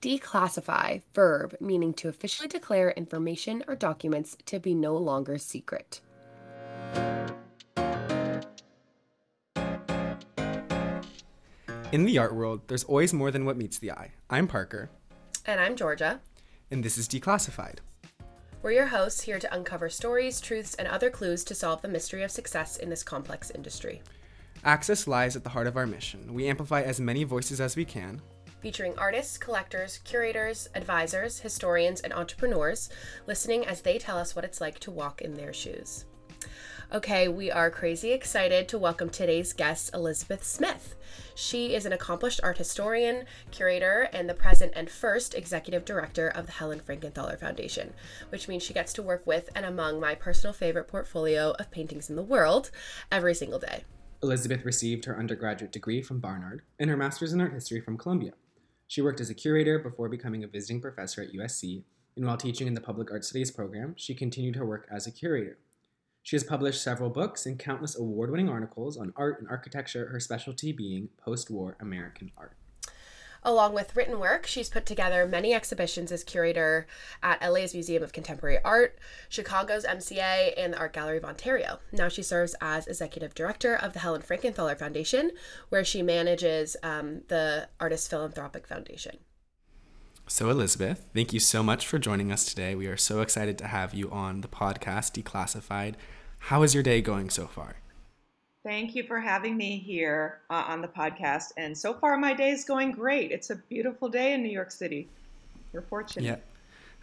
Declassify, verb, meaning to officially declare information or documents to be no longer secret. In the art world, there's always more than what meets the eye. I'm Parker. And I'm Georgia. And this is Declassified. We're your hosts here to uncover stories, truths, and other clues to solve the mystery of success in this complex industry. Access lies at the heart of our mission. We amplify as many voices as we can, featuring artists, collectors, curators, advisors, historians, and entrepreneurs, listening as they tell us what it's like to walk in their shoes. Okay, we are crazy excited to welcome today's guest, Elizabeth Smith. She is an accomplished art historian, curator, and the present and first executive director of the Helen Frankenthaler Foundation, which means she gets to work with and among my personal favorite portfolio of paintings in the world every single day. Elizabeth received her undergraduate degree from Barnard and her master's in art history from Columbia. She worked as a curator before becoming a visiting professor at USC, and while teaching in the Public Art Studies program, she continued her work as a curator. She has published several books and countless award winning articles on art and architecture, her specialty being post war American art. Along with written work, she's put together many exhibitions as curator at LA's Museum of Contemporary Art, Chicago's MCA, and the Art Gallery of Ontario. Now she serves as executive director of the Helen Frankenthaler Foundation, where she manages um, the Artist Philanthropic Foundation. So, Elizabeth, thank you so much for joining us today. We are so excited to have you on the podcast, Declassified. How is your day going so far? Thank you for having me here uh, on the podcast. And so far, my day is going great. It's a beautiful day in New York City. You're fortunate. Yeah,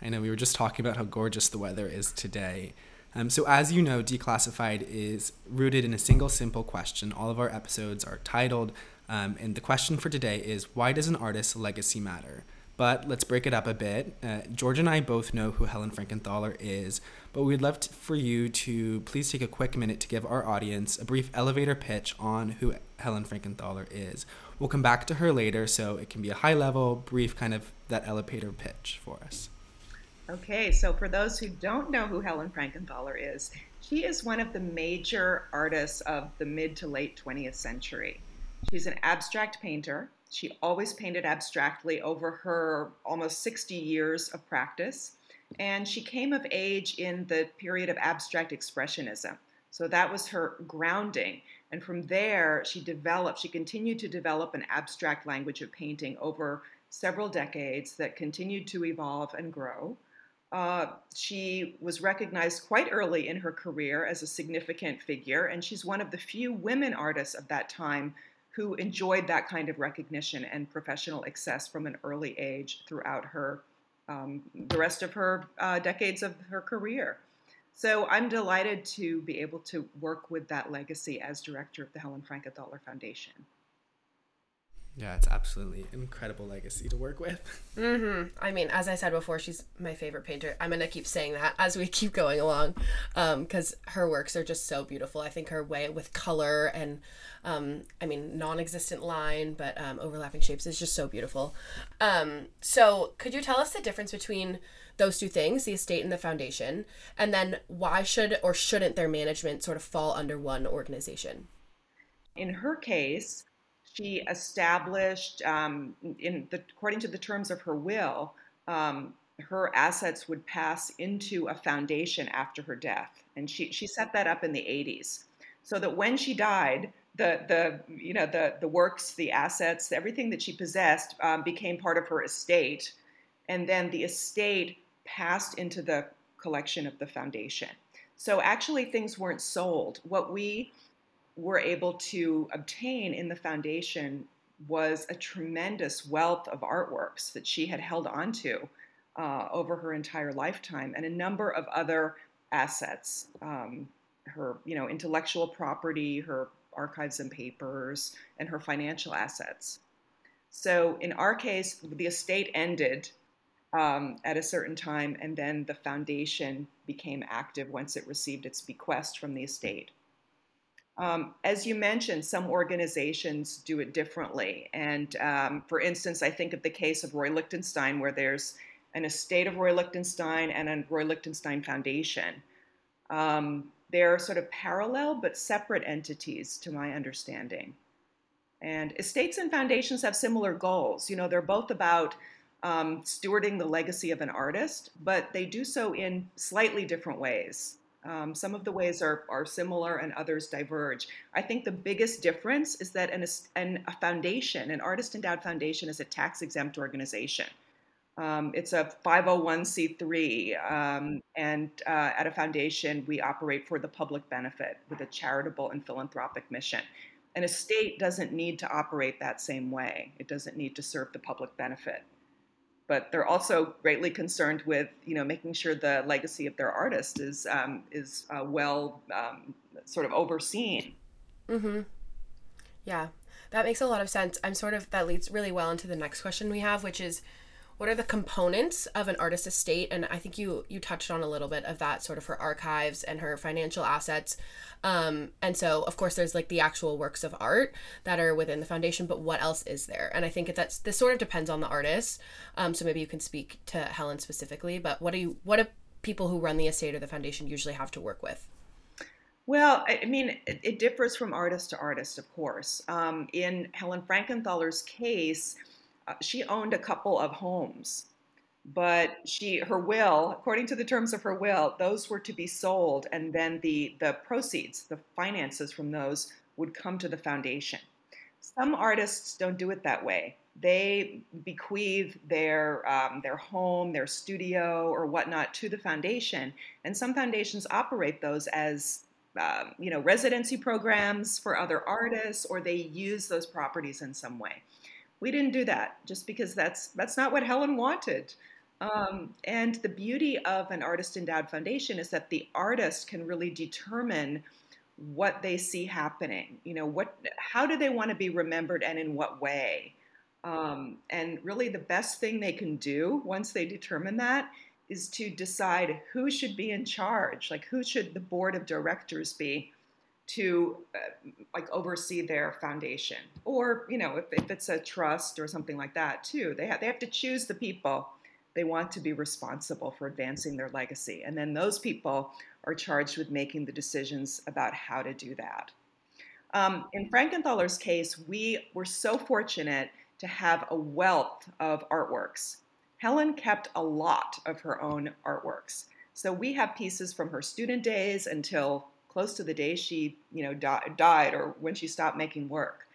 I know. We were just talking about how gorgeous the weather is today. Um, so, as you know, Declassified is rooted in a single simple question. All of our episodes are titled, um, and the question for today is why does an artist's legacy matter? But let's break it up a bit. Uh, George and I both know who Helen Frankenthaler is, but we'd love to, for you to please take a quick minute to give our audience a brief elevator pitch on who Helen Frankenthaler is. We'll come back to her later, so it can be a high level, brief kind of that elevator pitch for us. Okay, so for those who don't know who Helen Frankenthaler is, she is one of the major artists of the mid to late 20th century. She's an abstract painter. She always painted abstractly over her almost 60 years of practice. And she came of age in the period of abstract expressionism. So that was her grounding. And from there, she developed, she continued to develop an abstract language of painting over several decades that continued to evolve and grow. Uh, she was recognized quite early in her career as a significant figure, and she's one of the few women artists of that time who enjoyed that kind of recognition and professional access from an early age throughout her um, the rest of her uh, decades of her career. So I'm delighted to be able to work with that legacy as director of the Helen Frankenthaler Foundation. Yeah, it's absolutely incredible legacy to work with. Mm-hmm. I mean, as I said before, she's my favorite painter. I'm gonna keep saying that as we keep going along, because um, her works are just so beautiful. I think her way with color and, um, I mean, non-existent line but um, overlapping shapes is just so beautiful. Um, so, could you tell us the difference between those two things, the estate and the foundation, and then why should or shouldn't their management sort of fall under one organization? In her case, she established, um, in the, according to the terms of her will, um, her assets would pass into a foundation after her death, and she she set that up in the 80s, so that when she died, the the you know the the works, the assets, everything that she possessed um, became part of her estate, and then the estate passed into the collection of the foundation. So actually, things weren't sold. What we were able to obtain in the foundation was a tremendous wealth of artworks that she had held onto uh, over her entire lifetime, and a number of other assets, um, her you know intellectual property, her archives and papers, and her financial assets. So in our case, the estate ended um, at a certain time, and then the foundation became active once it received its bequest from the estate. Um, as you mentioned, some organizations do it differently. And um, for instance, I think of the case of Roy Lichtenstein, where there's an estate of Roy Lichtenstein and a Roy Lichtenstein Foundation. Um, they're sort of parallel but separate entities, to my understanding. And estates and foundations have similar goals. You know, they're both about um, stewarding the legacy of an artist, but they do so in slightly different ways. Um, some of the ways are, are similar and others diverge. I think the biggest difference is that an, an, a foundation, an artist endowed foundation, is a tax exempt organization. Um, it's a 501c3, um, and uh, at a foundation, we operate for the public benefit with a charitable and philanthropic mission. An estate doesn't need to operate that same way. It doesn't need to serve the public benefit. But they're also greatly concerned with, you know, making sure the legacy of their artist is um, is uh, well um, sort of overseen. Mm-hmm. Yeah, that makes a lot of sense. I'm sort of that leads really well into the next question we have, which is what are the components of an artist estate? And i think you you touched on a little bit of that sort of her archives and her financial assets. Um, and so of course there's like the actual works of art that are within the foundation but what else is there? And i think that's this sort of depends on the artist. Um, so maybe you can speak to helen specifically but what do you what do people who run the estate or the foundation usually have to work with? Well, I mean, it, differs from artist to artist, of course. Um, in Helen Frankenthaler's case, she owned a couple of homes but she her will according to the terms of her will those were to be sold and then the the proceeds the finances from those would come to the foundation. Some artists don't do it that way. They bequeath their um, their home their studio or whatnot to the foundation and some foundations operate those as um, you know residency programs for other artists or they use those properties in some way we didn't do that just because that's that's not what Helen wanted. Um, and the beauty of an artist endowed foundation is that the artist can really determine what they see happening. You know, what how do they want to be remembered and in what way? Um, and really, the best thing they can do once they determine that is to decide who should be in charge. Like, who should the board of directors be? To uh, like oversee their foundation. Or you know if, if it's a trust or something like that too they have, they have to choose the people they want to be responsible for advancing their legacy. And then those people are charged with making the decisions about how to do that. Um, in frankenthaler's case we were so fortunate to have a wealth of artworks. Helen kept a lot of her own artworks. So we have pieces from her student days until close to the day she, you know, di- died or when she stopped making work.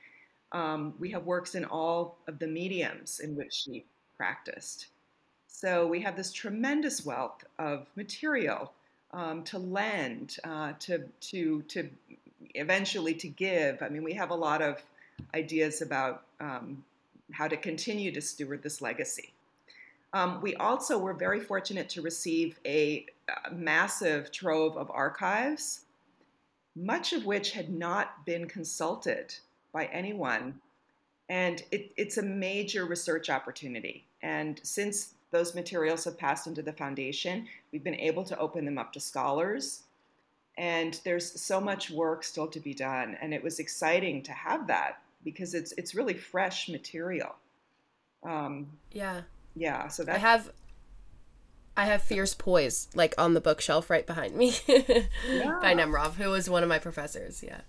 Um, we have works in all of the mediums in which she practiced. So we have this tremendous wealth of material um, to lend, uh, to to to eventually to give. I mean, we have a lot of ideas about um, how to continue to steward this legacy. Um, we also were very fortunate to receive a, a massive trove of archives much of which had not been consulted by anyone. And it, it's a major research opportunity. And since those materials have passed into the foundation, we've been able to open them up to scholars. And there's so much work still to be done. And it was exciting to have that because it's it's really fresh material. Um, yeah. Yeah. So that I have I have Fierce Poise like on the bookshelf right behind me yeah. by Nemerov, who was one of my professors. Yeah.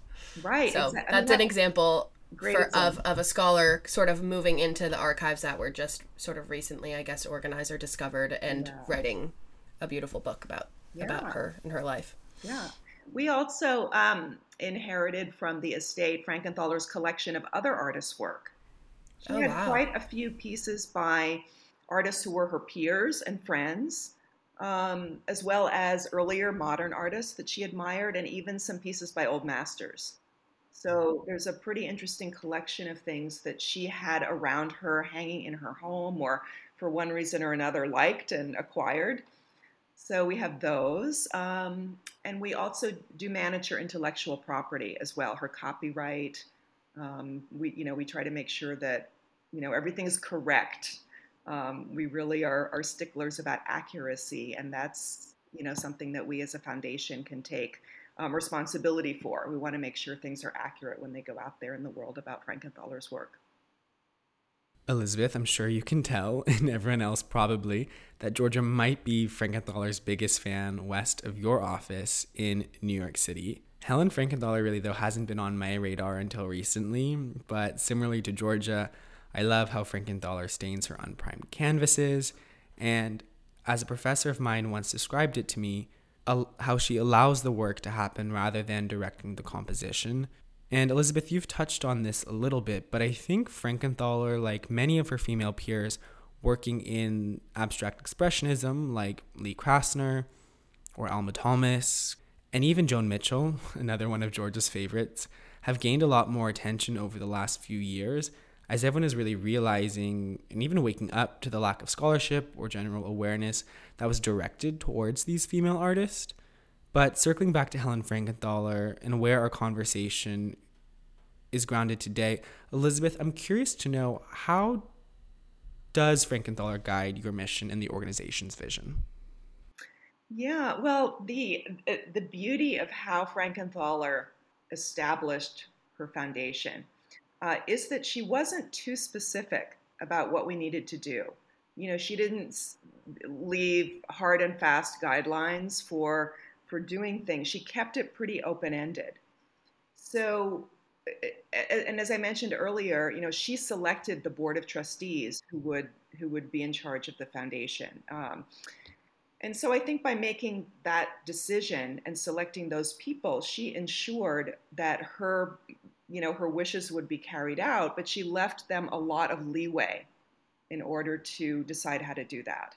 Right. So exactly. that's an example for, of, of a scholar sort of moving into the archives that were just sort of recently, I guess, organized or discovered and yeah. writing a beautiful book about yeah. about her and her life. Yeah. We also um, inherited from the estate Frankenthaler's collection of other artists' work. She oh, had wow. quite a few pieces by artists who were her peers and friends, um, as well as earlier modern artists that she admired, and even some pieces by old masters. So there's a pretty interesting collection of things that she had around her, hanging in her home, or for one reason or another liked and acquired. So we have those, um, and we also do manage her intellectual property as well, her copyright. Um, we, you know, we try to make sure that you know everything is correct um, we really are, are sticklers about accuracy, and that's you know something that we as a foundation can take um, responsibility for. We want to make sure things are accurate when they go out there in the world about Frankenthaler's work. Elizabeth, I'm sure you can tell, and everyone else probably, that Georgia might be Frankenthaler's biggest fan west of your office in New York City. Helen Frankenthaler really, though, hasn't been on my radar until recently, but similarly to Georgia, I love how Frankenthaler stains her unprimed canvases. And as a professor of mine once described it to me, how she allows the work to happen rather than directing the composition. And Elizabeth, you've touched on this a little bit, but I think Frankenthaler, like many of her female peers working in abstract expressionism, like Lee Krasner or Alma Thomas, and even Joan Mitchell, another one of George's favorites, have gained a lot more attention over the last few years as everyone is really realizing and even waking up to the lack of scholarship or general awareness that was directed towards these female artists. But circling back to Helen Frankenthaler and where our conversation is grounded today, Elizabeth, I'm curious to know how does Frankenthaler guide your mission and the organization's vision? Yeah, well, the uh, the beauty of how Frankenthaler established her foundation uh, is that she wasn't too specific about what we needed to do. You know, she didn't leave hard and fast guidelines for for doing things. She kept it pretty open ended. So, and as I mentioned earlier, you know, she selected the board of trustees who would who would be in charge of the foundation. Um, and so I think by making that decision and selecting those people, she ensured that her you know, her wishes would be carried out, but she left them a lot of leeway in order to decide how to do that.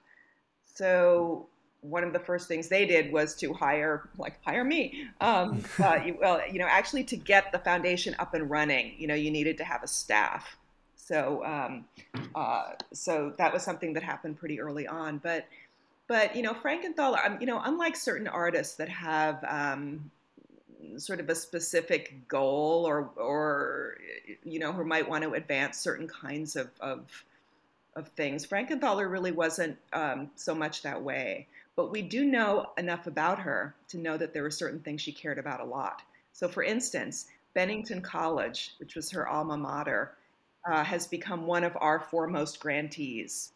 So one of the first things they did was to hire, like, hire me. Um, uh, well, you know, actually to get the foundation up and running, you know, you needed to have a staff. So, um, uh, so that was something that happened pretty early on. But, but you know, Frankenthaler, um, you know, unlike certain artists that have, um, sort of a specific goal or or you know who might want to advance certain kinds of of, of things. Frankenthaler really wasn't um, so much that way, but we do know enough about her to know that there were certain things she cared about a lot. So, for instance, Bennington College, which was her alma mater, uh, has become one of our foremost grantees.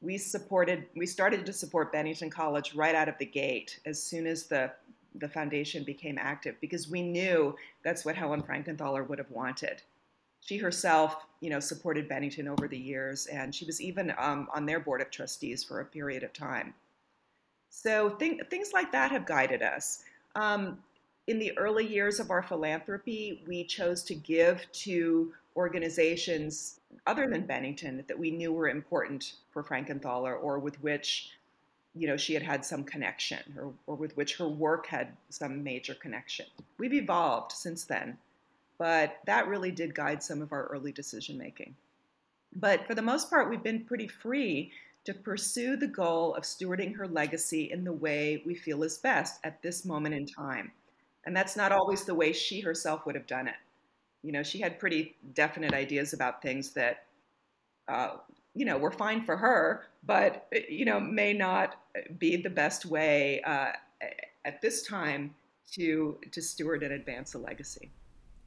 We supported, we started to support Bennington College right out of the gate as soon as the the foundation became active because we knew that's what Helen Frankenthaler would have wanted. She herself, you know, supported Bennington over the years, and she was even um, on their board of trustees for a period of time. So th- things like that have guided us. Um, in the early years of our philanthropy, we chose to give to organizations other than Bennington that we knew were important for Frankenthaler or with which you know she had had some connection or, or with which her work had some major connection. We've evolved since then but that really did guide some of our early decision making but for the most part we've been pretty free to pursue the goal of stewarding her legacy in the way we feel is best at this moment in time. And that's not always the way she herself would have done it. You know she had pretty definite ideas about things that uh, you know, were fine for her, but you know, may not be the best way uh, at this time to to steward and advance a legacy.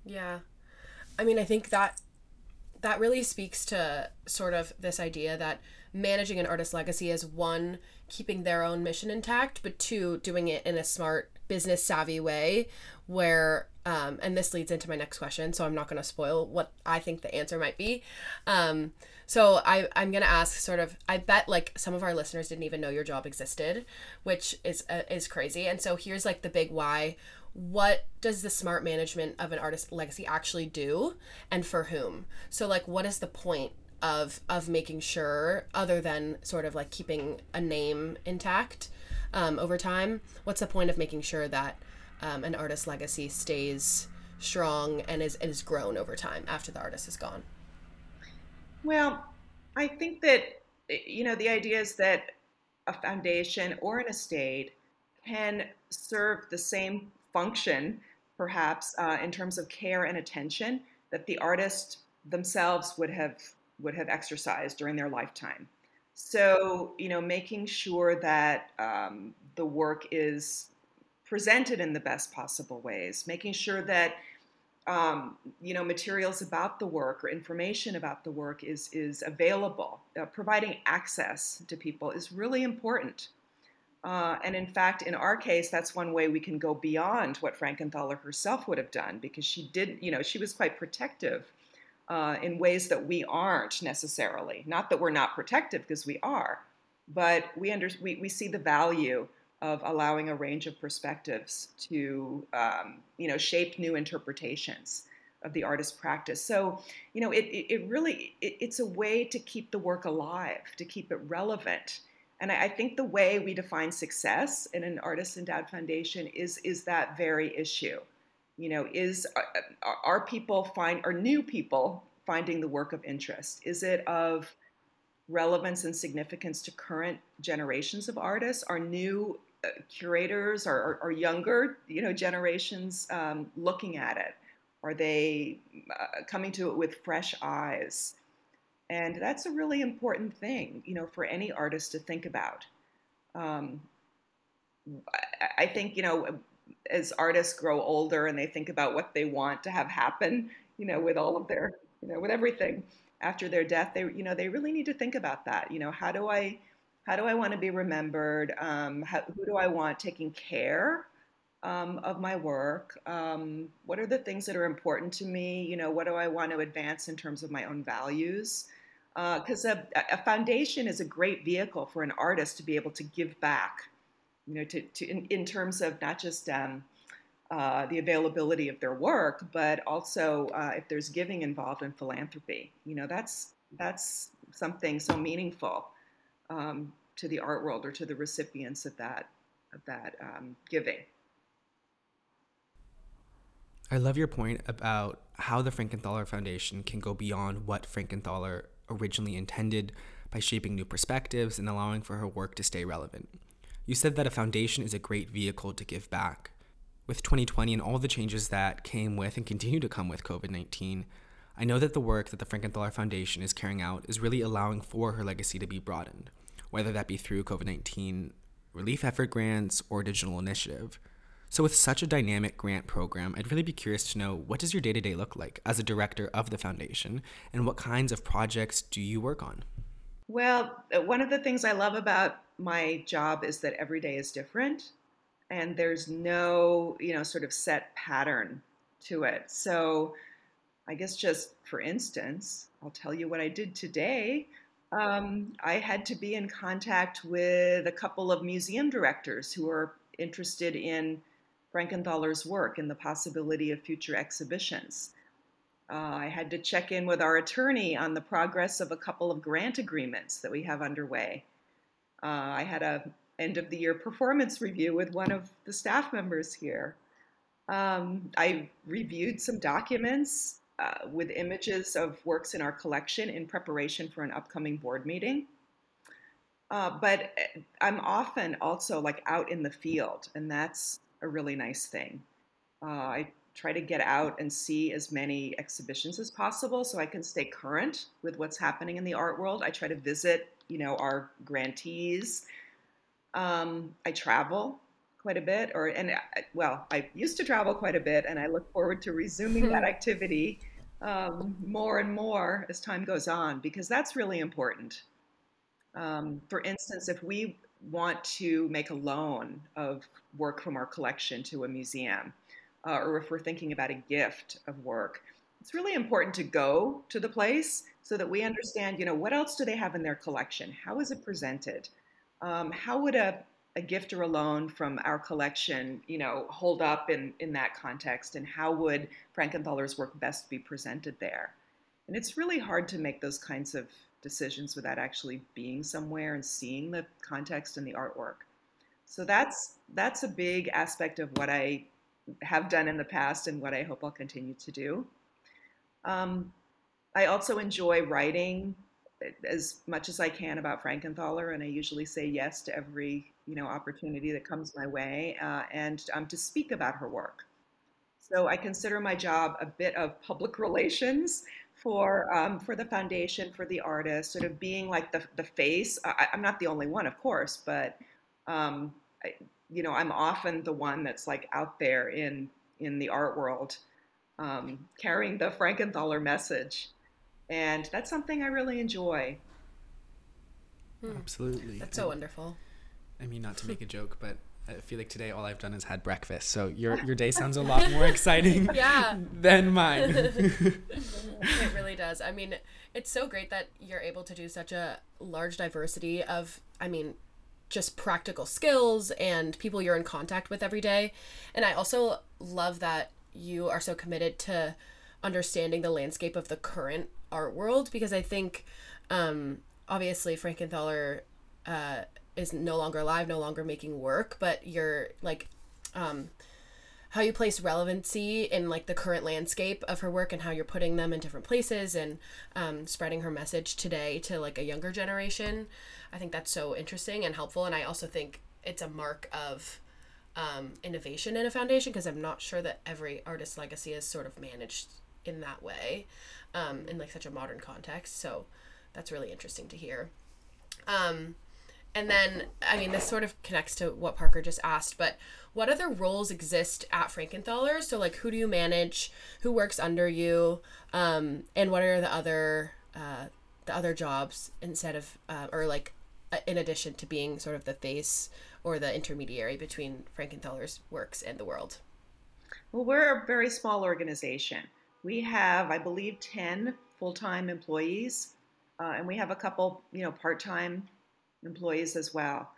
Yeah, I mean, I think that that really speaks to sort of this idea that managing an artist's legacy is one keeping their own mission intact, but two doing it in a smart business savvy way where um, and this leads into my next question so i'm not going to spoil what i think the answer might be um, so I, I'm gonna ask sort of. I bet like some of our listeners didn't even know your job existed, which is uh, is crazy. And so here's like the big why. What does the smart management of an artist legacy actually do, and for whom? So like, what is the point of of making sure, other than sort of like keeping a name intact um, over time? What's the point of making sure that um, an artist legacy stays strong and is is grown over time after the artist is gone? Well, I think that, you know, the idea is that a foundation or an estate can serve the same function, perhaps, uh, in terms of care and attention that the artist themselves would have would have exercised during their lifetime. So, you know, making sure that um, the work is presented in the best possible ways, making sure that um, you know materials about the work or information about the work is is available. Uh, providing access to people is really important. Uh, and in fact, in our case, that's one way we can go beyond what Frankenthaler herself would have done because she did, you know, she was quite protective uh, in ways that we aren't necessarily. Not that we're not protective, because we are, but we, under, we, we see the value of allowing a range of perspectives to um, you know shape new interpretations of the artist's practice. So you know it, it, it really it, it's a way to keep the work alive, to keep it relevant. And I, I think the way we define success in an artist endowed foundation is is that very issue. You know is are, uh, uh, are people find are new people finding the work of interest? Is it of relevance and significance to current generations of artists? Are new uh, curators or, or, or, younger you know generations um, looking at it? Are they uh, coming to it with fresh eyes and that's a really important thing you know for any artist to think about um, I, think you know as artists grow older and they think about what they want to have happen, you know, with all of their, you know, with everything after their death, they, you know, they really need to think about that. You know, how do I, how do I want to be remembered? Um, how, who do I want taking care um, of my work? Um, what are the things that are important to me? You know, what do I want to advance in terms of my own values? Because uh, a, a foundation is a great vehicle for an artist to be able to give back you know, to, to in, in terms of not just um, uh, the availability of their work, but also uh, if there's giving involved in philanthropy. You know, that's that's something so meaningful um, to the art world or to the recipients of that of that um, giving. I love your point about how the Frankenthaler Foundation can go beyond what Frankenthaler originally intended by shaping new perspectives and allowing for her work to stay relevant. You said that a foundation is a great vehicle to give back. With 2020 and all the changes that came with and continue to come with COVID 19, I know that the work that the Frankenthaler Foundation is carrying out is really allowing for her legacy to be broadened, whether that be through COVID 19 relief effort grants or digital initiative. So, with such a dynamic grant program, I'd really be curious to know what does your day to day look like as a director of the foundation, and what kinds of projects do you work on? Well, uh, one of the things I love about my job is that every day is different and there's no, you know, sort of set pattern to it. So I guess just for instance, I'll tell you what I did today. Um, I had to be in contact with a couple of museum directors who are interested in Frankenthaler's work and the possibility of future exhibitions. Uh, I had to check in with our attorney on the progress of a couple of grant agreements that we have underway. Uh, I had a end of the year performance review with one of the staff members here. Um, I reviewed some documents uh, with images of works in our collection in preparation for an upcoming board meeting. Uh, but uh, I'm often also like out in the field, and that's a really nice thing. Uh, I try to get out and see as many exhibitions as possible so I can stay current with what's happening in the art world. I try to visit you know, our grantees. Um, I travel quite a bit, or and well, I used to travel quite a bit, and I look forward to resuming that activity um, more and more as time goes on because that's really important. Um, for instance, if we want to make a loan of work from our collection to a museum, uh, or if we're thinking about a gift of work, it's really important to go to the place so that we understand, you know, what else do they have in their collection? How is it presented? Um, how would a, a gift or a loan from our collection, you know, hold up in, in that context? And how would Frankenthaler's work best be presented there? And it's really hard to make those kinds of decisions without actually being somewhere and seeing the context and the artwork. So that's that's a big aspect of what I have done in the past and what I hope I'll continue to do. Um, I also enjoy writing as much as I can about Frankenthaler, and I usually say yes to every you know opportunity that comes my way, uh, and um, to speak about her work. So I consider my job a bit of public relations for um, for the foundation, for the artist, sort of being like the the face. I, am not the only one, of course, but um, I, you know I'm often the one that's like out there in in the art world um, carrying the Frankenthaler message. And that's something I really enjoy. Hmm. Absolutely. That's so wonderful. I mean, not to make a joke, but I feel like today all I've done is had breakfast. So your your day sounds a lot more exciting yeah. than mine. it really does. I mean, it's so great that you're able to do such a large diversity of I mean, just practical skills and people you're in contact with every day. And I also love that you are so committed to understanding the landscape of the current art world because I think um obviously Frankenthaler uh is no longer alive, no longer making work, but you're like um how you place relevancy in like the current landscape of her work and how you're putting them in different places and um, spreading her message today to like a younger generation. I think that's so interesting and helpful and i also think it's a mark of um, innovation in a foundation because i'm not sure that every artist legacy is sort of managed in that way um, in like such a modern context so that's really interesting to hear. Um, and then, I mean, this sort of connects to what Parker just asked, but what other roles exist at Frankenthaler? So, like, who do you manage? Who works under you? Um, and what are the other uh, the other jobs instead of uh, or like uh, in addition to being sort of the face or the intermediary between Frankenthaler's works and the world? Well, we're a very small organization. We have, I believe, ten full time employees, uh, and we have a couple, you know, part time employees as well.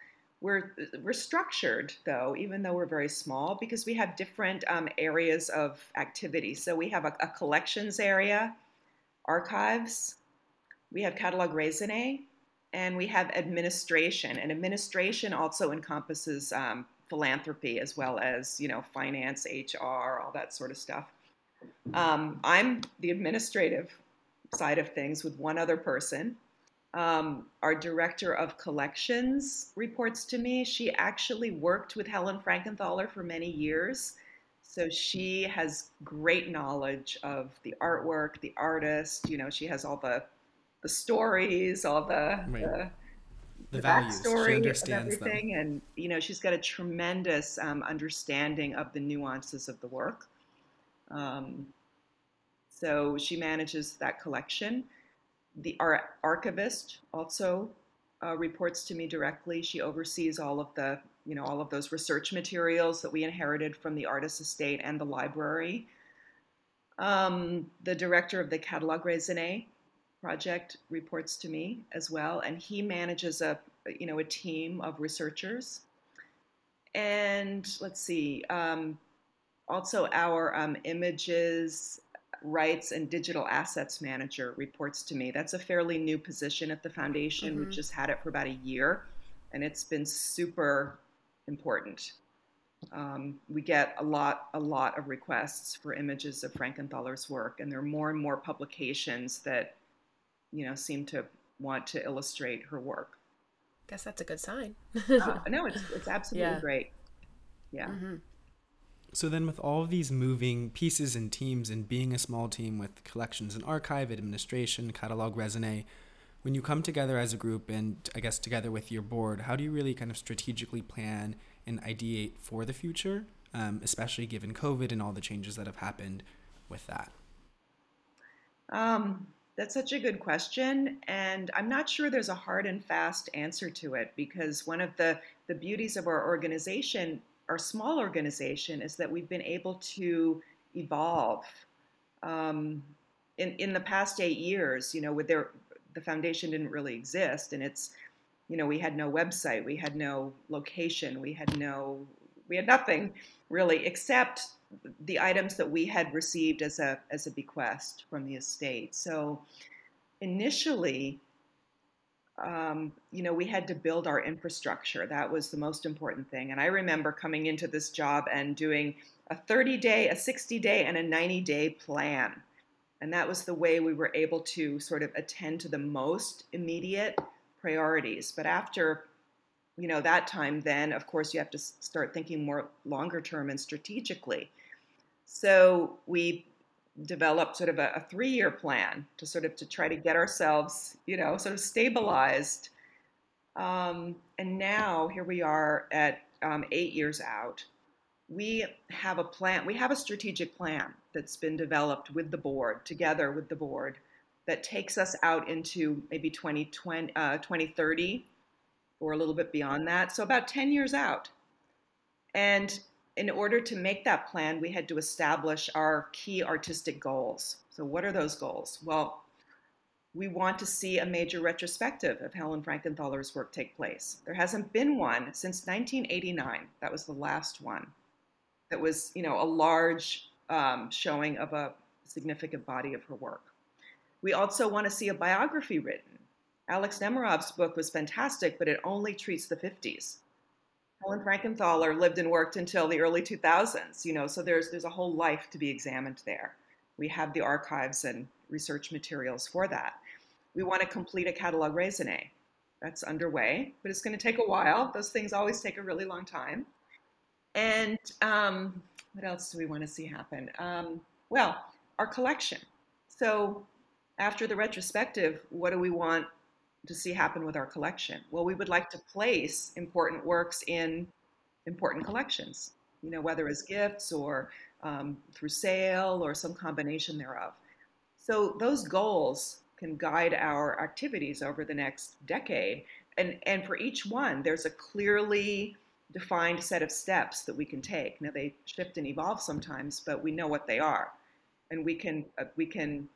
We're, we're structured though, even though we're very small, because we have different um, areas of activity. So we have a, a, collections area, archives, we have catalog raisonné, and we have administration. And administration also encompasses um, philanthropy as well as you know finance, HR, all that sort of stuff. Um, I'm the administrative side of things with one other person, um, our director of collections reports to me. She actually worked with Helen Frankenthaler for many years. So she has great knowledge of the artwork, the artist. You know, she has all the the stories, all the right. the, the, the understands of everything, them. and you know, she's got a tremendous um, understanding of the nuances of the work. Um, so she manages that collection the our archivist also uh, reports to me directly. She oversees all of the, you know, all of those research materials that we inherited from the artist estate and the library. Um, the director of the Catalog Raisonné project reports to me as well, and he manages a, you know, a team of researchers. And let's see, um, also our um, images rights and digital assets manager reports to me. That's a fairly new position at the foundation. Mm-hmm. We've just had it for about a year, and it's been super important. Um, we get a lot, a lot of requests for images of Frankenthaler's work, and there are more and more publications that, you know, seem to want to illustrate her work. Guess that's a good sign. uh, no, it's it's absolutely yeah. great. Yeah. Mm-hmm. So then, with all of these moving pieces and teams, and being a small team with collections and archive, administration, catalog raisonné, when you come together as a group and I guess together with your board, how do you really kind of strategically plan and ideate for the future, um, especially given COVID and all the changes that have happened with that? Um, that's such a good question, and I'm not sure there's a hard and fast answer to it because one of the the beauties of our organization our small organization is that we've been able to evolve. Um, in, in the past eight years, you know, with their, the foundation didn't really exist, and it's, you know, we had no website, we had no location, we had no, we had nothing really except the items that we had received as a as a bequest from the estate. So initially, um, you know, we had to build our infrastructure. That was the most important thing. And I remember coming into this job and doing a 30 day, a 60 day, and a 90 day plan. And that was the way we were able to sort of attend to the most immediate priorities. But after, you know, that time, then of course you have to start thinking more longer term and strategically. So we developed sort of a, a three-year plan to sort of to try to get ourselves, you know, sort of stabilized. Um, and now here we are at um, eight years out. We have a plan. We have a strategic plan that's been developed with the board, together with the board, that takes us out into maybe 2020, uh, 2030 or a little bit beyond that. So about 10 years out. And in order to make that plan, we had to establish our key artistic goals. So, what are those goals? Well, we want to see a major retrospective of Helen Frankenthaler's work take place. There hasn't been one since 1989. That was the last one. That was, you know, a large um, showing of a significant body of her work. We also want to see a biography written. Alex Nemerov's book was fantastic, but it only treats the 50s. Helen Frankenthaler lived and worked until the early 2000s, you know, so there's there's a whole life to be examined there. We have the archives and research materials for that. We want to complete a catalog raisonné. That's underway, but it's going to take a while. Those things always take a really long time. And um, what else do we want to see happen? Um, well, our collection. So after the retrospective, what do we want to see happen with our collection? Well, we would like to place important works in important collections, you know, whether as gifts or um, through sale or some combination thereof. So those goals can guide our activities over the next decade. And, and for each one, there's a clearly defined set of steps that we can take. Now they shift and evolve sometimes, but we know what they are, and we can uh, we can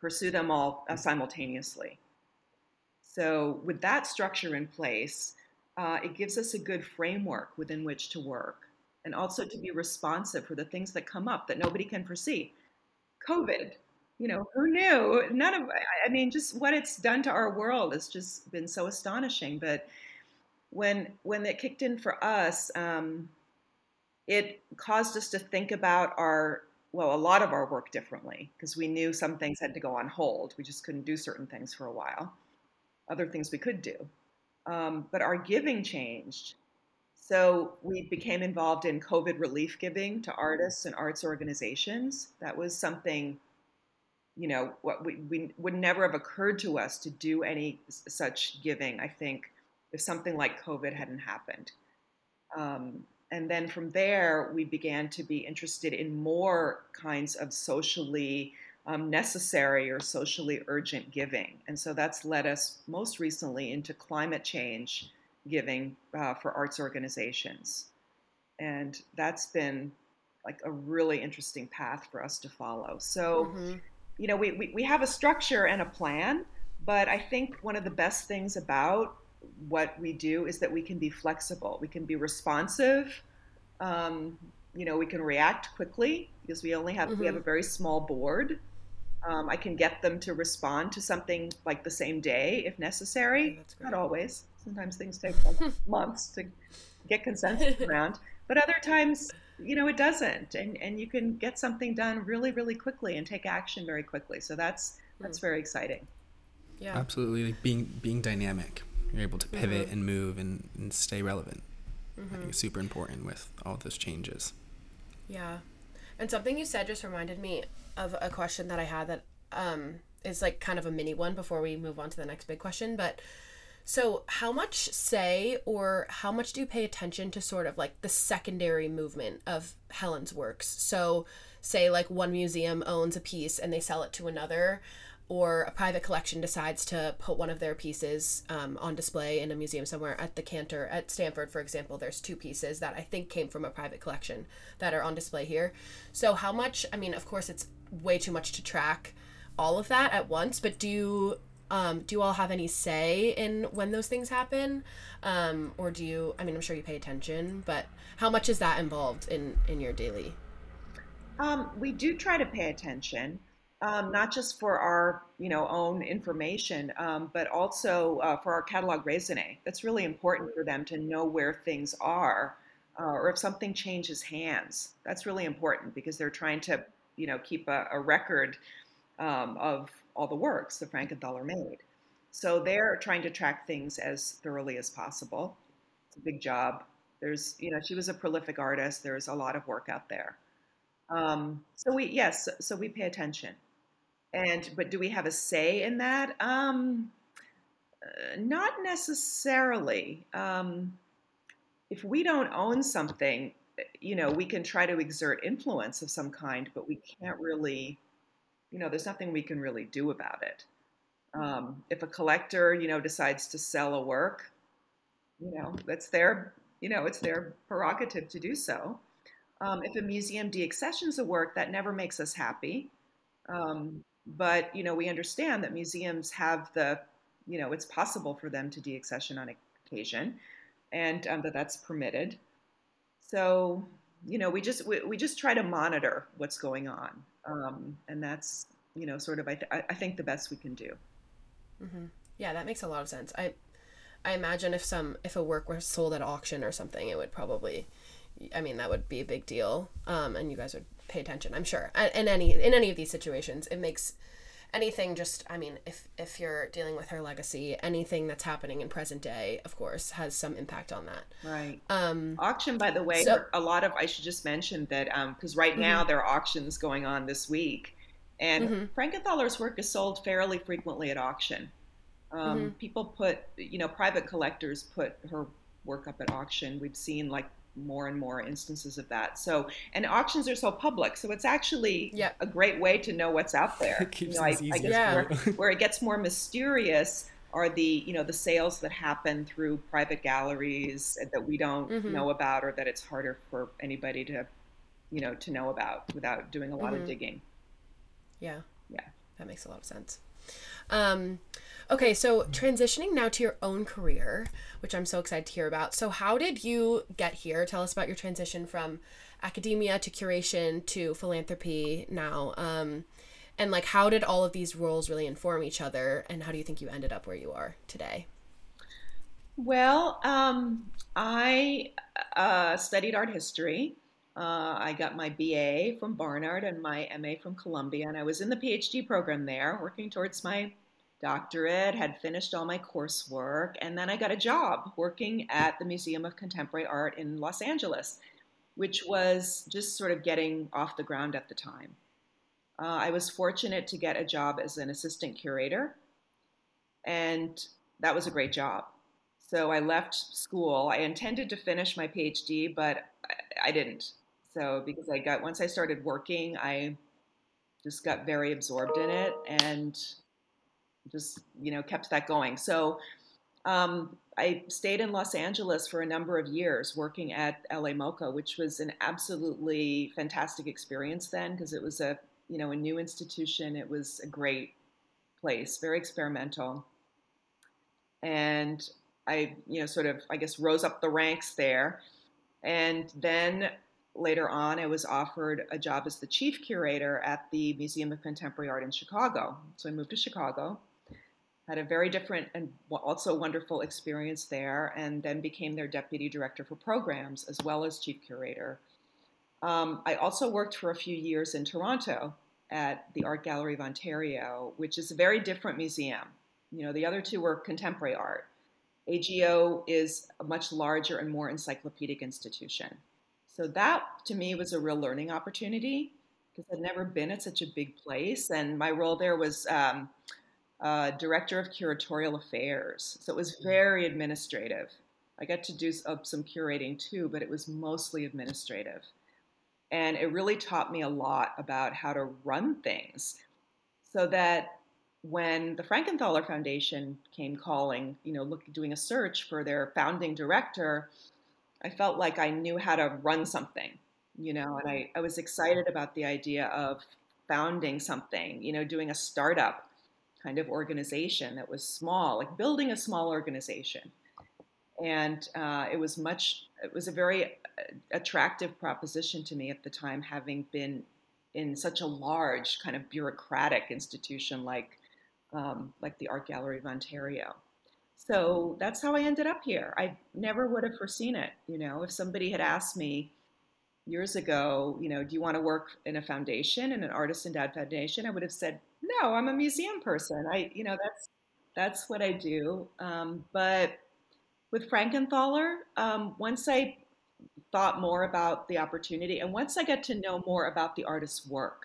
pursue them all uh, simultaneously. So with that structure in place, uh, it gives us a good framework within which to work, and also to be responsive for the things that come up that nobody can foresee. COVID, you know, who knew? None of I mean, just what it's done to our world has just been so astonishing, but when when it kicked in for us, um, it caused us to think about our well, a lot of our work differently because we knew some things had to go on hold. We just couldn't do certain things for a while. Other things we could do, um, but our giving changed. So we became involved in COVID relief giving to artists and arts organizations. That was something, you know, what we, we would never have occurred to us to do any such giving. I think if something like COVID hadn't happened. Um, and then from there, we began to be interested in more kinds of socially um, necessary or socially urgent giving. And so that's led us most recently into climate change giving uh, for arts organizations. And that's been like a really interesting path for us to follow. So, mm-hmm. you know, we, we, we have a structure and a plan, but I think one of the best things about what we do is that we can be flexible. We can be responsive. Um, you know, we can react quickly because we only have mm-hmm. we have a mm-hmm. very small board. Um, I can get them to respond to something like the same day if necessary. Not always. Sometimes things take months to get consensus around, but other times, you know, it doesn't, and and you can get something done really, really quickly and take action very quickly. So that's that's mm. very exciting. Yeah, absolutely. Being being dynamic. You're able to pivot mm-hmm. and move and, and stay relevant. Mm-hmm. I think it's super important with all those changes. Yeah. And something you said just reminded me of a question that I had that um, is like kind of a mini one before we move on to the next big question. But so, how much say or how much do you pay attention to sort of like the secondary movement of Helen's works? So, say like one museum owns a piece and they sell it to another or a private collection decides to put one of their pieces um, on display in a museum somewhere at the Cantor at Stanford, for example, there's two pieces that I think came from a private collection that are on display here. So, how much? I mean, of course, it's way too much to track all of that at once, but do you um, do you all have any say in when those things happen, um, or do you? I mean, I'm sure you pay attention, but how much is that involved in in your daily? Um, we do try to pay attention um, not just for our you know own information, um, but also uh, for our catalog raisonné. That's really important for them to know where things are, uh, or if something changes hands. That's really important because they're trying to you know keep a, a record um, of all the works that Frankenthaler made. So they're trying to track things as thoroughly as possible. It's a big job. There's you know she was a prolific artist. There's a lot of work out there. Um, so we yes, so we pay attention. And but do we have a say in that? Um, uh, not necessarily. Um, if we don't own something, you know, we can try to exert influence of some kind, but we can't really, you know, there's nothing we can really do about it. Um, if a collector, you know, decides to sell a work, you know, that's their You know, it's their prerogative to do so. Um, if a museum deaccessions a work, that never makes us happy. Um, but you know, we understand that museums have the, you know, it's possible for them to deaccession on occasion, and um, that that's permitted. So you know, we just we, we just try to monitor what's going on, um, and that's you know sort of I, th- I think the best we can do. Mm-hmm. Yeah, that makes a lot of sense. I I imagine if some if a work was sold at auction or something, it would probably, I mean, that would be a big deal, um, and you guys would pay attention. I'm sure. In any in any of these situations, it makes anything just i mean if if you're dealing with her legacy anything that's happening in present day of course has some impact on that right um auction by the way so, a lot of i should just mention that um because right mm-hmm. now there are auctions going on this week and mm-hmm. frankenthaler's work is sold fairly frequently at auction um, mm-hmm. people put you know private collectors put her work up at auction we've seen like more and more instances of that. So, and auctions are so public, so it's actually yep. a great way to know what's out there. It keeps you know, I, I yeah. where, where, it gets more mysterious are the you know the sales that happen through private galleries that we don't mm-hmm. know about, or that it's harder for anybody to you know to know about without doing a lot mm-hmm. of digging. Yeah, yeah, that makes a lot of sense. Um, Okay, so transitioning now to your own career, which I'm so excited to hear about. So, how did you get here? Tell us about your transition from academia to curation to philanthropy now. Um, and like, how did all of these roles really inform each other? And how do you think you ended up where you are today? Well, um, I uh, studied art history. Uh, I got my BA from Barnard and my MA from Columbia, and I was in the PhD program there, working towards my doctorate, had finished all my coursework, and then I got a job working at the Museum of Contemporary Art in Los Angeles, which was just sort of getting off the ground at the time. Uh, I was fortunate to get a job as an assistant curator, and that was a great job. So I left school. I intended to finish my PhD, but I, I didn't. So because I got once I started working, I just got very absorbed in it and just you know kept that going. So um, I stayed in Los Angeles for a number of years working at LA MoCA, which was an absolutely fantastic experience then because it was a you know a new institution. It was a great place, very experimental, and I you know sort of I guess rose up the ranks there, and then later on, I was offered a job as the chief curator at the Museum of Contemporary Art in Chicago. So I moved to Chicago had a very different and also wonderful experience there, and then became their deputy director for programs as well as chief curator. Um, I also worked for a few years in Toronto at the Art Gallery of Ontario, which is a very different museum. You know, the other two were contemporary art. AGO is a much larger and more encyclopedic institution. So that to me was a real learning opportunity because I'd never been at such a big place. And my role there was um, uh, director of curatorial affairs. So it was very administrative. I got to do uh, some curating too, but it was mostly administrative. And it really taught me a lot about how to run things so that when the Frankenthaler Foundation came calling, you know, look, doing a search for their founding director, I felt like I knew how to run something, you know, and I, I was excited about the idea of founding something, you know, doing a startup kind of organization that was small, like building a small organization. And uh, it was much, it was a very uh, attractive proposition to me at the time, having been in such a large kind of bureaucratic institution like, um, like the Art Gallery of Ontario. So that's how I ended up here. I never would have foreseen it. You know, if somebody had asked me years ago, you know, do you want to work in a foundation, in an artist endowed foundation? I would have said, no, I'm a museum person. I, you know, that's that's what I do. Um, but with Frankenthaler, um, once I thought more about the opportunity, and once I got to know more about the artist's work,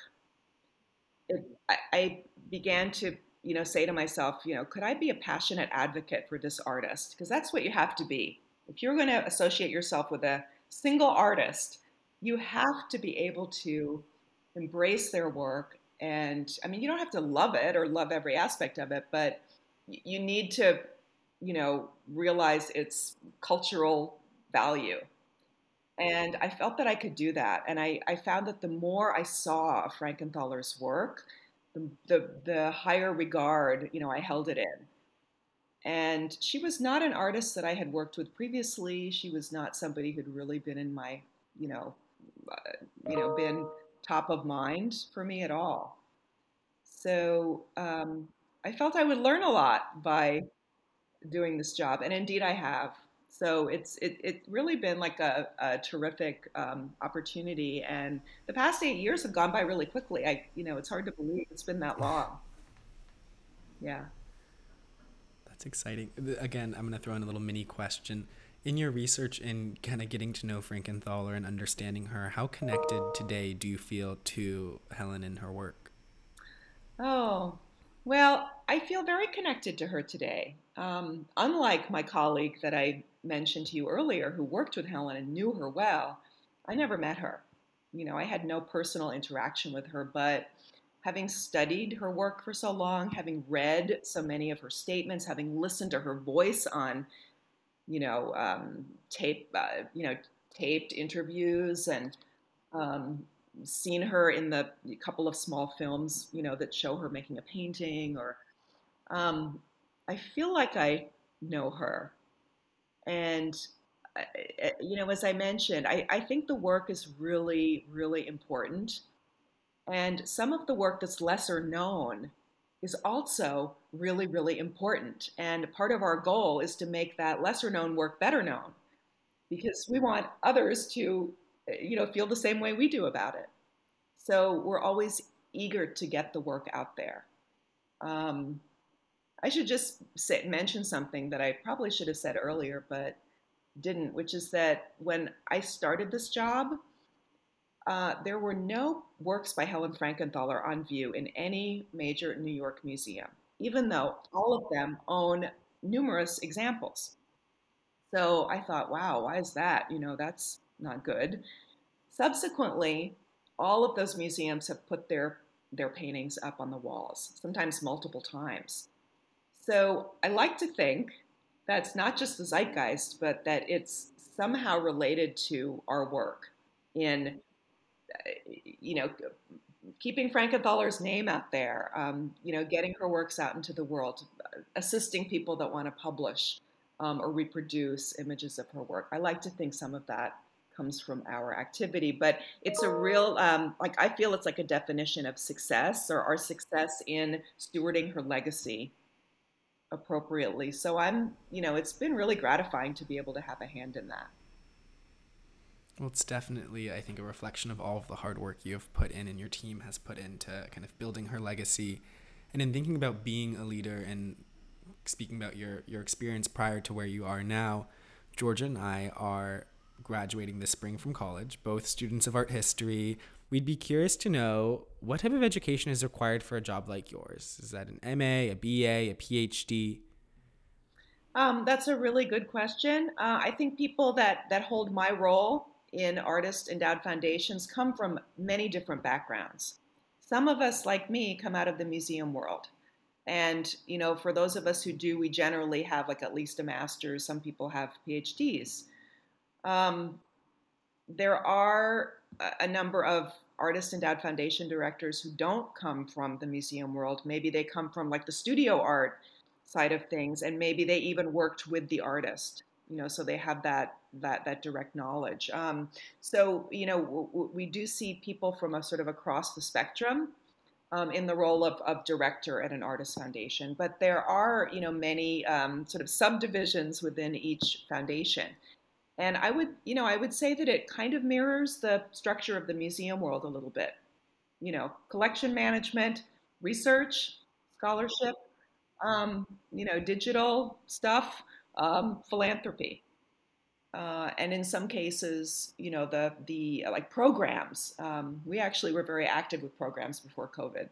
it, I, I began to, you know, say to myself, you know, could I be a passionate advocate for this artist? Because that's what you have to be. If you're going to associate yourself with a single artist, you have to be able to embrace their work and I mean, you don't have to love it or love every aspect of it, but you need to, you know, realize its cultural value. And I felt that I could do that. And I, I found that the more I saw Frankenthaler's work, the, the, the higher regard, you know, I held it in. And she was not an artist that I had worked with previously. She was not somebody who'd really been in my, you know, uh, you know, been top of mind for me at all. So um, I felt I would learn a lot by doing this job, and indeed I have. So it's it, it's really been like a, a terrific um, opportunity, and the past eight years have gone by really quickly. I you know it's hard to believe it's been that long. Yeah. That's exciting. Again, I'm going to throw in a little mini question. In your research in kind of getting to know Frankenthaler and understanding her, how connected today do you feel to Helen and her work? Oh, well, I feel very connected to her today. Um, unlike my colleague that I mentioned to you earlier, who worked with Helen and knew her well, I never met her. You know, I had no personal interaction with her, but having studied her work for so long, having read so many of her statements, having listened to her voice on, you know, um, tape, uh, you know, taped interviews and um, seen her in the couple of small films, you know, that show her making a painting, or um, I feel like I know her. And, uh, uh, you know, as I mentioned, I, I think the work is really, really important. And some of the work that's lesser known is also really, really important. And part of our goal is to make that lesser known work better known because we want others to uh, you know, feel the same way we do about it. So we're always eager to get the work out there. Um, I should just say, mention something that I probably should have said earlier, but didn't, which is that when I started this job, uh, there were no works by Helen Frankenthaler on view in any major New York museum, even though all of them own numerous examples. So I thought, wow, why is that? You know, that's not good. Subsequently, all of those museums have put their, their paintings up on the walls, sometimes multiple times. So I like to think that's not just the zeitgeist, but that it's somehow related to our work in, you know, keeping Frankenthaler's name out there, um, you know, getting her works out into the world, assisting people that want to publish um, or reproduce images of her work. I like to think some of that comes from our activity. But it's a real, um, like, I feel it's like a definition of success or our success in stewarding her legacy appropriately. So I'm, you know, it's been really gratifying to be able to have a hand in that. Well, it's definitely, I think, a reflection of all of the hard work you have put in and your team has put into kind of building her legacy. And in thinking about being a leader and speaking about your, your experience prior to where you are now, Georgia and I are graduating this spring from college, both students of art history. We'd be curious to know what type of education is required for a job like yours. Is that an MA, a BA, a PhD? Um, that's a really good question. Uh, I think people that that hold my role in artist endowed foundations come from many different backgrounds. Some of us, like me, come out of the museum world. And, you know, for those of us who do, we generally have like at least a master's. Some people have PhDs. Um, there are a number of artist endowed foundation directors who don't come from the museum world. Maybe they come from like the studio art side of things, and maybe they even worked with the artist. You know, so they have that that that direct knowledge. Um, so you know, w- w- we do see people from a sort of across the spectrum. Um, in the role of, of director at an artist foundation, but there are you know many um, sort of subdivisions within each foundation. And I would, you know, I would say that it kind of mirrors the structure of the museum world a little bit. You know, collection management, research, scholarship, um, you know, digital stuff, um, philanthropy. Uh, and in some cases, you know, the the like programs. Um, we actually were very active with programs before COVID.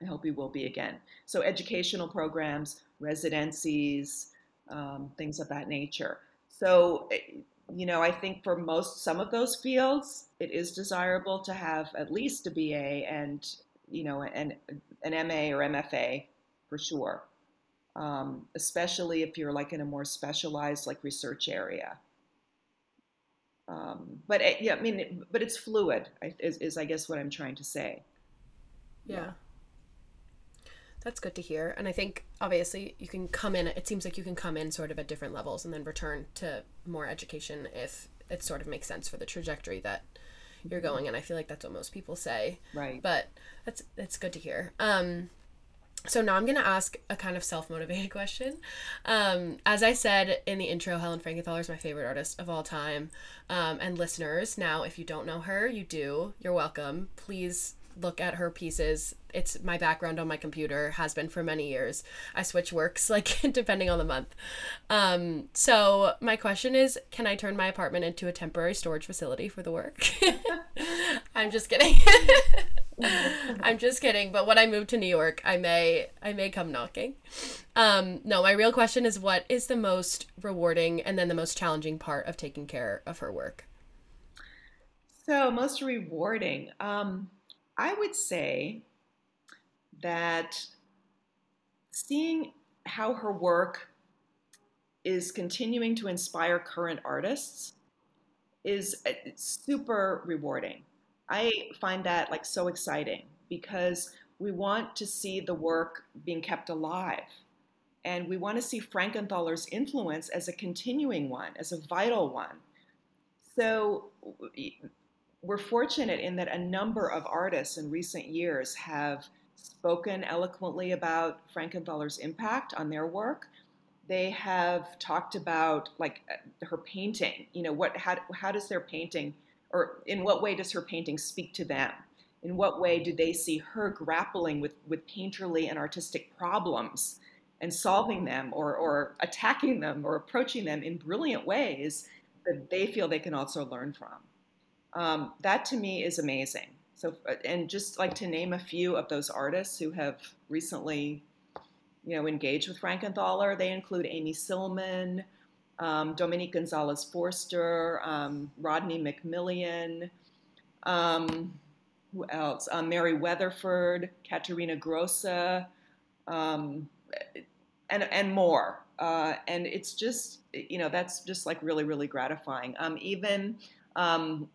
I hope we will be again. So educational programs, residencies, um, things of that nature. So, eh, you know, I think for most, some of those fields, it is desirable to have at least a BA and, you know, an, an MA or MFA for sure. Um, especially if you're like in a more specialized like research area. Um, but it, yeah, I mean, it, but it's fluid. Is, is I guess what I'm trying to say. yeah. That's good to hear. And I think obviously you can come in, it seems like you can come in sort of at different levels and then return to more education if it sort of makes sense for the trajectory that you're mm-hmm. going. And I feel like that's what most people say. Right. But that's, that's good to hear. Um, so now I'm going to ask a kind of self-motivated question. Um, as I said in the intro, Helen Frankenthaler is my favorite artist of all time. Um, and listeners, now if you don't know her, you do. You're welcome. Please look at her pieces. It's my background on my computer, has been for many years. I switch works like depending on the month. Um, so my question is, can I turn my apartment into a temporary storage facility for the work? I'm just kidding. I'm just kidding. But when I move to New York, I may I may come knocking. Um, no, my real question is what is the most rewarding and then the most challenging part of taking care of her work? So most rewarding. Um, I would say that seeing how her work is continuing to inspire current artists is uh, super rewarding. I find that like so exciting because we want to see the work being kept alive. And we want to see Frankenthaler's influence as a continuing one, as a vital one. So we're fortunate in that a number of artists in recent years have spoken eloquently about Frankenthaler's impact on their work. They have talked about like uh, her painting. You know, what how how does their painting, or in what way does her painting speak to them? In what way do they see her grappling with with painterly and artistic problems and solving them, or or attacking them, or approaching them in brilliant ways that they feel they can also learn from? Um, that to me is amazing. So, uh, and just like to name a few of those artists who have recently, you know, engaged with Frankenthaler, they include Amy Sillman, um, Dominique Gonzalez Foerster, um, Rodney McMillian, um, who else? Uh, Mary Weatherford, Katharina Grosse, um, and and more. Uh, and it's just, you know, that's just like really, really gratifying. Um, even um,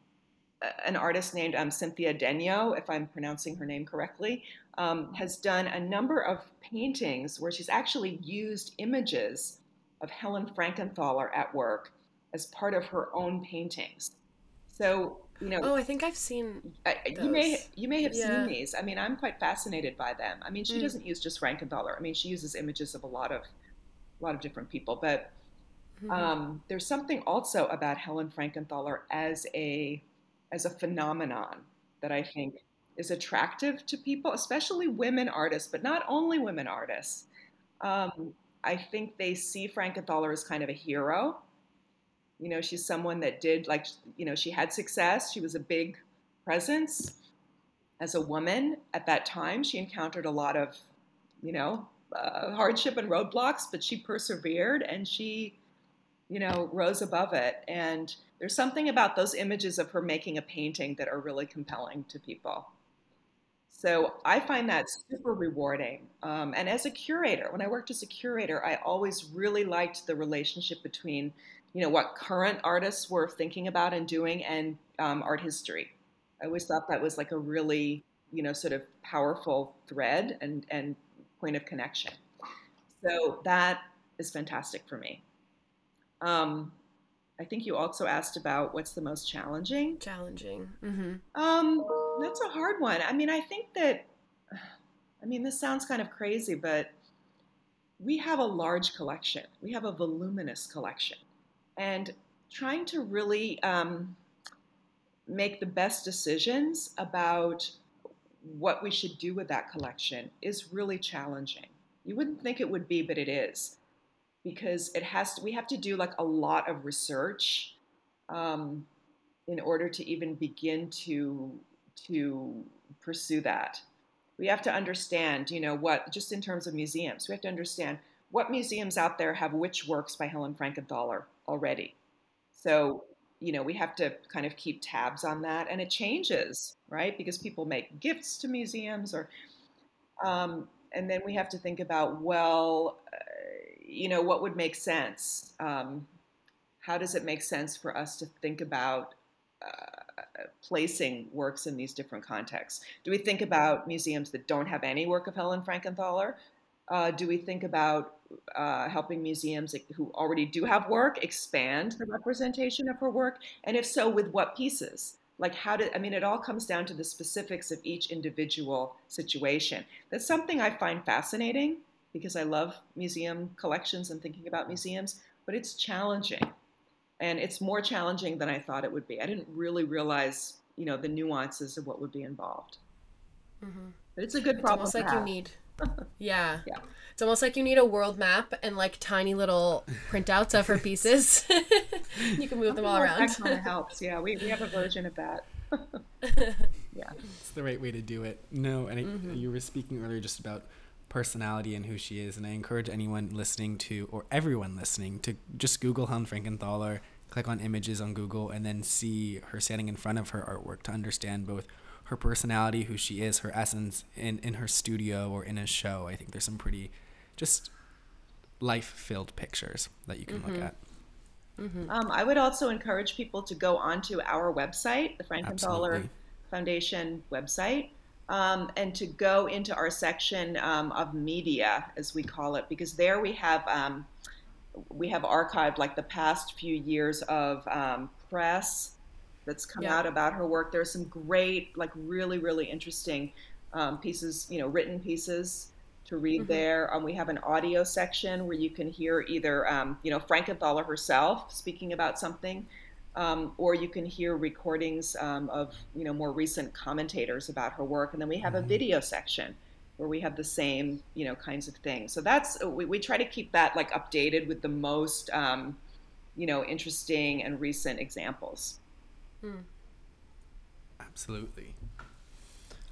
an artist named um, Cynthia Daignault, if I'm pronouncing her name correctly, um, has done a number of paintings where she's actually used images of Helen Frankenthaler at work as part of her own paintings. So you know. Oh, I think I've seen. you may you may have yeah. seen these. I mean, I'm quite fascinated by them. I mean, she mm. doesn't use just Frankenthaler. I mean, she uses images of a lot of a lot of different people, but. Mm-hmm. Um, there's something also about Helen Frankenthaler as a as a phenomenon that I think is attractive to people, especially women artists, but not only women artists. Um, I think they see Frankenthaler as kind of a hero. You know, she's someone that did like, you know, she had success. She was a big presence as a woman at that time. She encountered a lot of, you know, uh, hardship and roadblocks, but she persevered and she, you know, rose above it. And there's something about those images of her making a painting that are really compelling to people. So I find that super rewarding. Um, and as a curator, when I worked as a curator, I always really liked the relationship between, you know, what current artists were thinking about and doing and um, art history. I always thought that was like a really, you know, sort of powerful thread and, and point of connection. So that is fantastic for me. Um, I think you also asked about what's the most challenging. Challenging. Mm-hmm. Um, that's a hard one. I mean, I think that, I mean, this sounds kind of crazy, but we have a large collection. We have a voluminous collection, and trying to really um, make the best decisions about what we should do with that collection is really challenging. You wouldn't think it would be, but it is because it has to, we have to do like a lot of research um, in order to even begin to to pursue that. We have to understand, you know, what just in terms of museums, we have to understand what museums out there have which works by Helen Frankenthaler already. So, you know, we have to kind of keep tabs on that, and it changes, right? Because people make gifts to museums, or um, and then we have to think about well. You know, what would make sense? Um, how does it make sense for us to think about uh, placing works in these different contexts? Do we think about museums that don't have any work of Helen Frankenthaler? Uh, do we think about uh, helping museums who already do have work expand the representation of her work? And if so, with what pieces? Like, how did, I mean, it all comes down to the specifics of each individual situation. That's something I find fascinating because I love museum collections and thinking about museums, but it's challenging. And it's more challenging than I thought it would be. I didn't really realize, you know, the nuances of what would be involved. Mm-hmm. But it's a good problem. It's almost like have. you need yeah. Yeah. It's almost like you need a world map and like tiny little printouts of her pieces. you can move them all around. That kind of helps. Yeah, we, we have a version of that. yeah. It's the right way to do it. No, and mm-hmm. you were speaking earlier just about personality and who she is, and I encourage anyone listening to, or everyone listening, to just Google Helen Frankenthaler, click on images on Google, and then see her standing in front of her artwork to understand both her personality, who she is, her essence in, in her studio or in a show. I think there's some pretty just life filled pictures that you can mm-hmm. look at. Mm-hmm. Um, I would also encourage people to go onto our website, the Frankenthaler Foundation website, um, and to go into our section um, of media, as we call it, because there we have um, we have archived like the past few years of um, press that's come yeah. out about her work. There are some great, like really, really interesting um, pieces, you know, written pieces to read mm-hmm. there. Um, we have an audio section where you can hear either, um, you know, Frankenthaler herself speaking about something, um, or you can hear recordings um, of, you know, more recent commentators about her work. And then we have mm-hmm. a video section where we have the same, you know, kinds of things. So that's we, we try to keep that like updated with the most, um, you know, interesting and recent examples. Mm. Absolutely.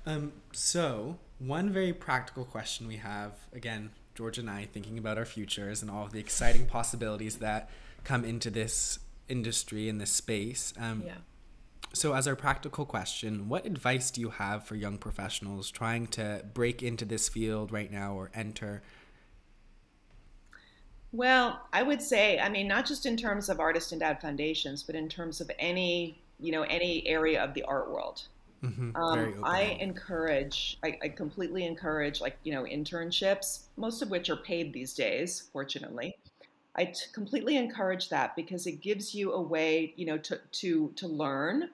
Um, so, one very practical question we have again, George and I thinking about our futures and all of the exciting possibilities that come into this industry in this space. Um, yeah. So, as our practical question, what advice do you have for young professionals trying to break into this field right now or enter? Well, I would say, I mean, not just in terms of artist endowed foundations, but in terms of any you know any area of the art world. Mm-hmm. Um, I encourage, I, I, completely encourage, like you know, internships, most of which are paid these days, fortunately. I t- completely encourage that because it gives you a way, you know, to to to learn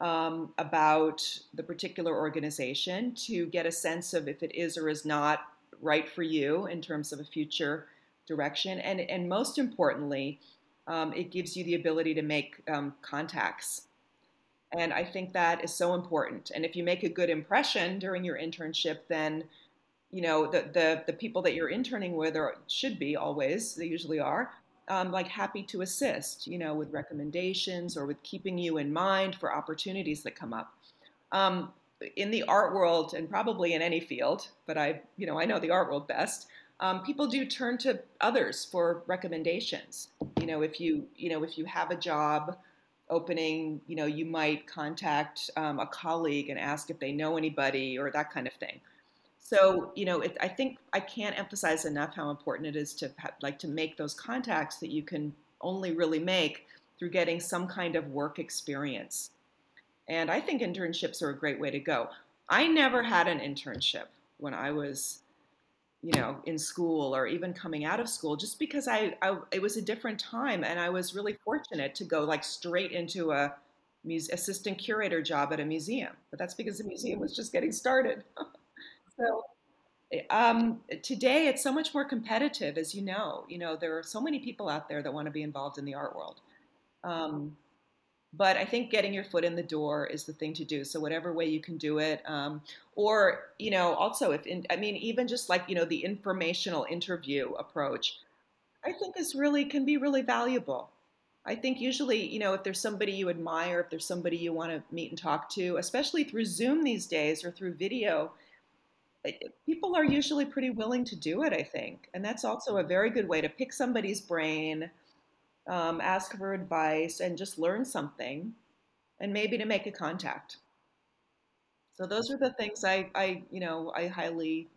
um, about the particular organization, to get a sense of if it is or is not right for you in terms of a future direction, and and most importantly, um, it gives you the ability to make um, contacts and I think that is so important. And if you make a good impression during your internship, then you know the the, the people that you're interning with or should be always they usually are um, like happy to assist you know with recommendations or with keeping you in mind for opportunities that come up um, in the art world and probably in any field but i you know i know the art world best um, people do turn to others for recommendations you know if you you know if you have a job opening, you know, you might contact um, a colleague and ask if they know anybody or that kind of thing. So, you know, it, I think I can't emphasize enough how important it is to have, like to make those contacts that you can only really make through getting some kind of work experience. And I think internships are a great way to go. I never had an internship when I was you know, in school or even coming out of school, just because I, I it was a different time, and I was really fortunate to go like straight into a muse- assistant curator job at a museum. But that's because the museum was just getting started. so eh, um, today it's so much more competitive, as you know. You know, there are so many people out there that want to be involved in the art world. Um, but I think getting your foot in the door is the thing to do. So whatever way you can do it, um, or you know, also if in, I mean, even just like you know the informational interview approach, I think is really can be really valuable. I think usually, you know, if there's somebody you admire, if there's somebody you want to meet and talk to, especially through Zoom these days or through video, people are usually pretty willing to do it. I think, and that's also a very good way to pick somebody's brain um, ask for advice, and just learn something, and maybe to make a contact. So those are the things I, I you know, I highly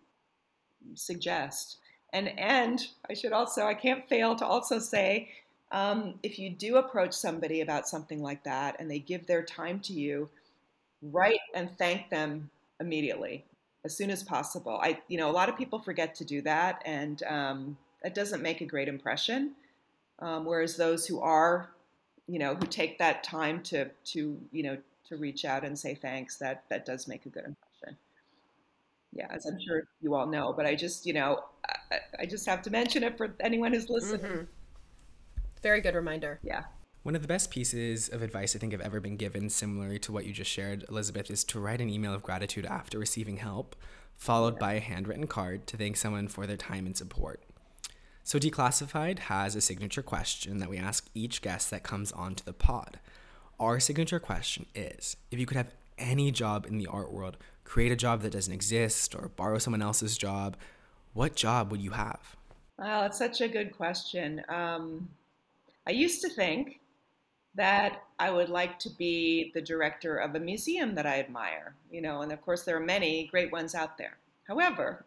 suggest. And and I should also I can't fail to also say um, if you do approach somebody about something like that and they give their time to you, write and thank them immediately as soon as possible. I, you know, a lot of people forget to do that, and um, that doesn't make a great impression. Um, whereas those who are, you know, who take that time to to you know to reach out and say thanks, that that does make a good impression. Yeah, as I'm sure you all know, but I just, you know, I, I just have to mention it for anyone who's listening. Mm-hmm. Very good reminder. Yeah. One of the best pieces of advice I think I've ever been given, similarly to what you just shared, Elizabeth, is to write an email of gratitude after receiving help, followed by a handwritten card to thank someone for their time and support. So, Declassified has a signature question that we ask each guest that comes onto the pod. Our signature question is if you could have any job in the art world, create a job that doesn't exist, or borrow someone else's job, what job would you have? Well, it's such a good question. Um, I used to think that I would like to be the director of a museum that I admire, you know, and of course there are many great ones out there. However,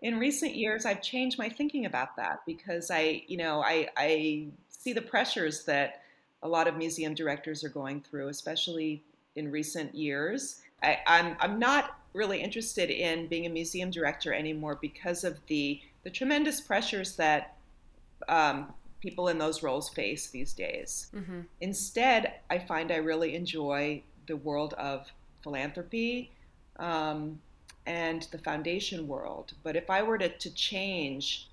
in recent years, I've changed my thinking about that because I, you know, I, I see the pressures that a lot of museum directors are going through, especially in recent years. I, I'm, I'm not really interested in being a museum director anymore because of the, the tremendous pressures that um, people in those roles face these days. Mm-hmm. Instead, I find I really enjoy the world of philanthropy um, and the foundation world. But if I were to, to change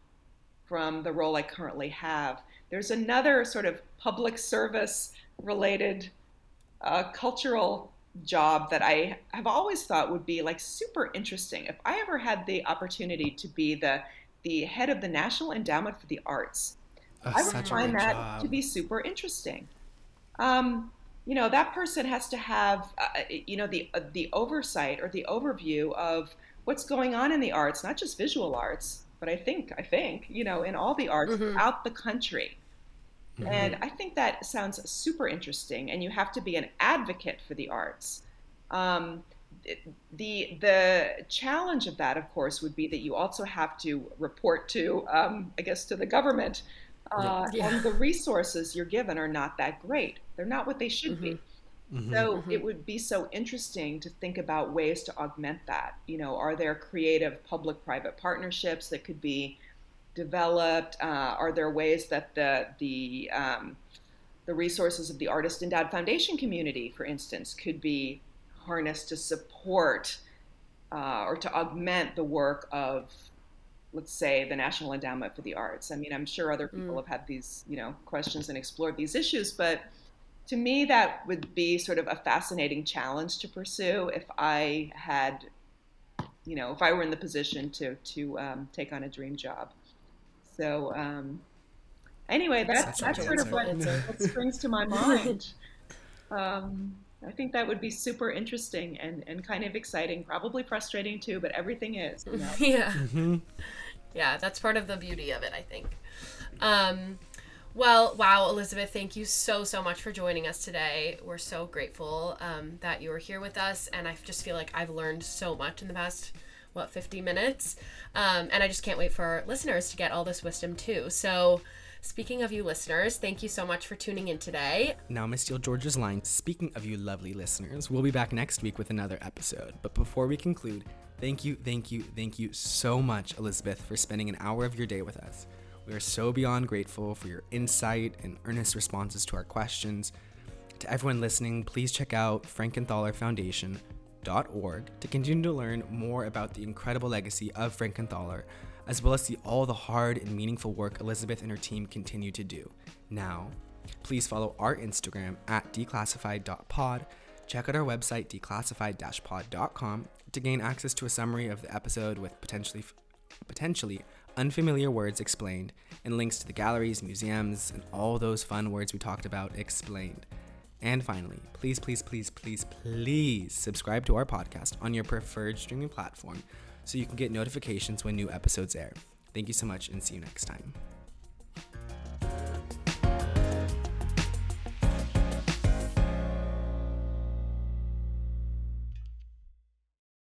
from the role I currently have, there's another sort of public service related uh, cultural job that I have always thought would be like super interesting. If I ever had the opportunity to be the the head of the National Endowment for the Arts, Oh, I would find that job. to be super interesting. Um, you know, that person has to have, uh, you know, the uh, the oversight or the overview of what's going on in the arts, not just visual arts, but I think I think you know in all the arts mm-hmm. throughout the country. Mm-hmm. And I think that sounds super interesting. And you have to be an advocate for the arts. Um, the the challenge of that, of course, would be that you also have to report to, um, I guess, to the government uh, yeah. and the resources you're given are not that great. They're not what they should mm-hmm. be. Mm-hmm. So mm-hmm. it would be so interesting to think about ways to augment that. You know, are there creative public-private partnerships that could be developed? Uh, are there ways that the the um, the resources of the Artist Endowed Foundation community, for instance, could be harnessed to support uh, or to augment the work of let's say the National Endowment for the Arts. I mean, I'm sure other people mm. have had these, you know, questions and explored these issues, but to me that would be sort of a fascinating challenge to pursue if I had, you know, if I were in the position to to um, take on a dream job. So um, anyway, that's that's, sort of what, what springs to my mind. Um, I think that would be super interesting and, and kind of exciting, probably frustrating too, but everything is. You know? yeah. Mm-hmm. Yeah, that's part of the beauty of it, I think. Um, well, wow, Elizabeth, thank you so, so much for joining us today. We're so grateful um, that you were here with us, and I just feel like I've learned so much in the past, what, 50 minutes? Um, and I just can't wait for our listeners to get all this wisdom too. So, Speaking of you listeners, thank you so much for tuning in today. Now, Miss Steele George's line. Speaking of you lovely listeners, we'll be back next week with another episode. But before we conclude, thank you, thank you, thank you so much, Elizabeth, for spending an hour of your day with us. We are so beyond grateful for your insight and earnest responses to our questions. To everyone listening, please check out frankenthaler.foundation.org to continue to learn more about the incredible legacy of Frankenthaler as well as see all the hard and meaningful work Elizabeth and her team continue to do. Now, please follow our Instagram at declassified.pod. Check out our website, declassified pod.com, to gain access to a summary of the episode with potentially, potentially unfamiliar words explained and links to the galleries, museums, and all those fun words we talked about explained. And finally, please, please, please, please, please subscribe to our podcast on your preferred streaming platform so you can get notifications when new episodes air. Thank you so much and see you next time.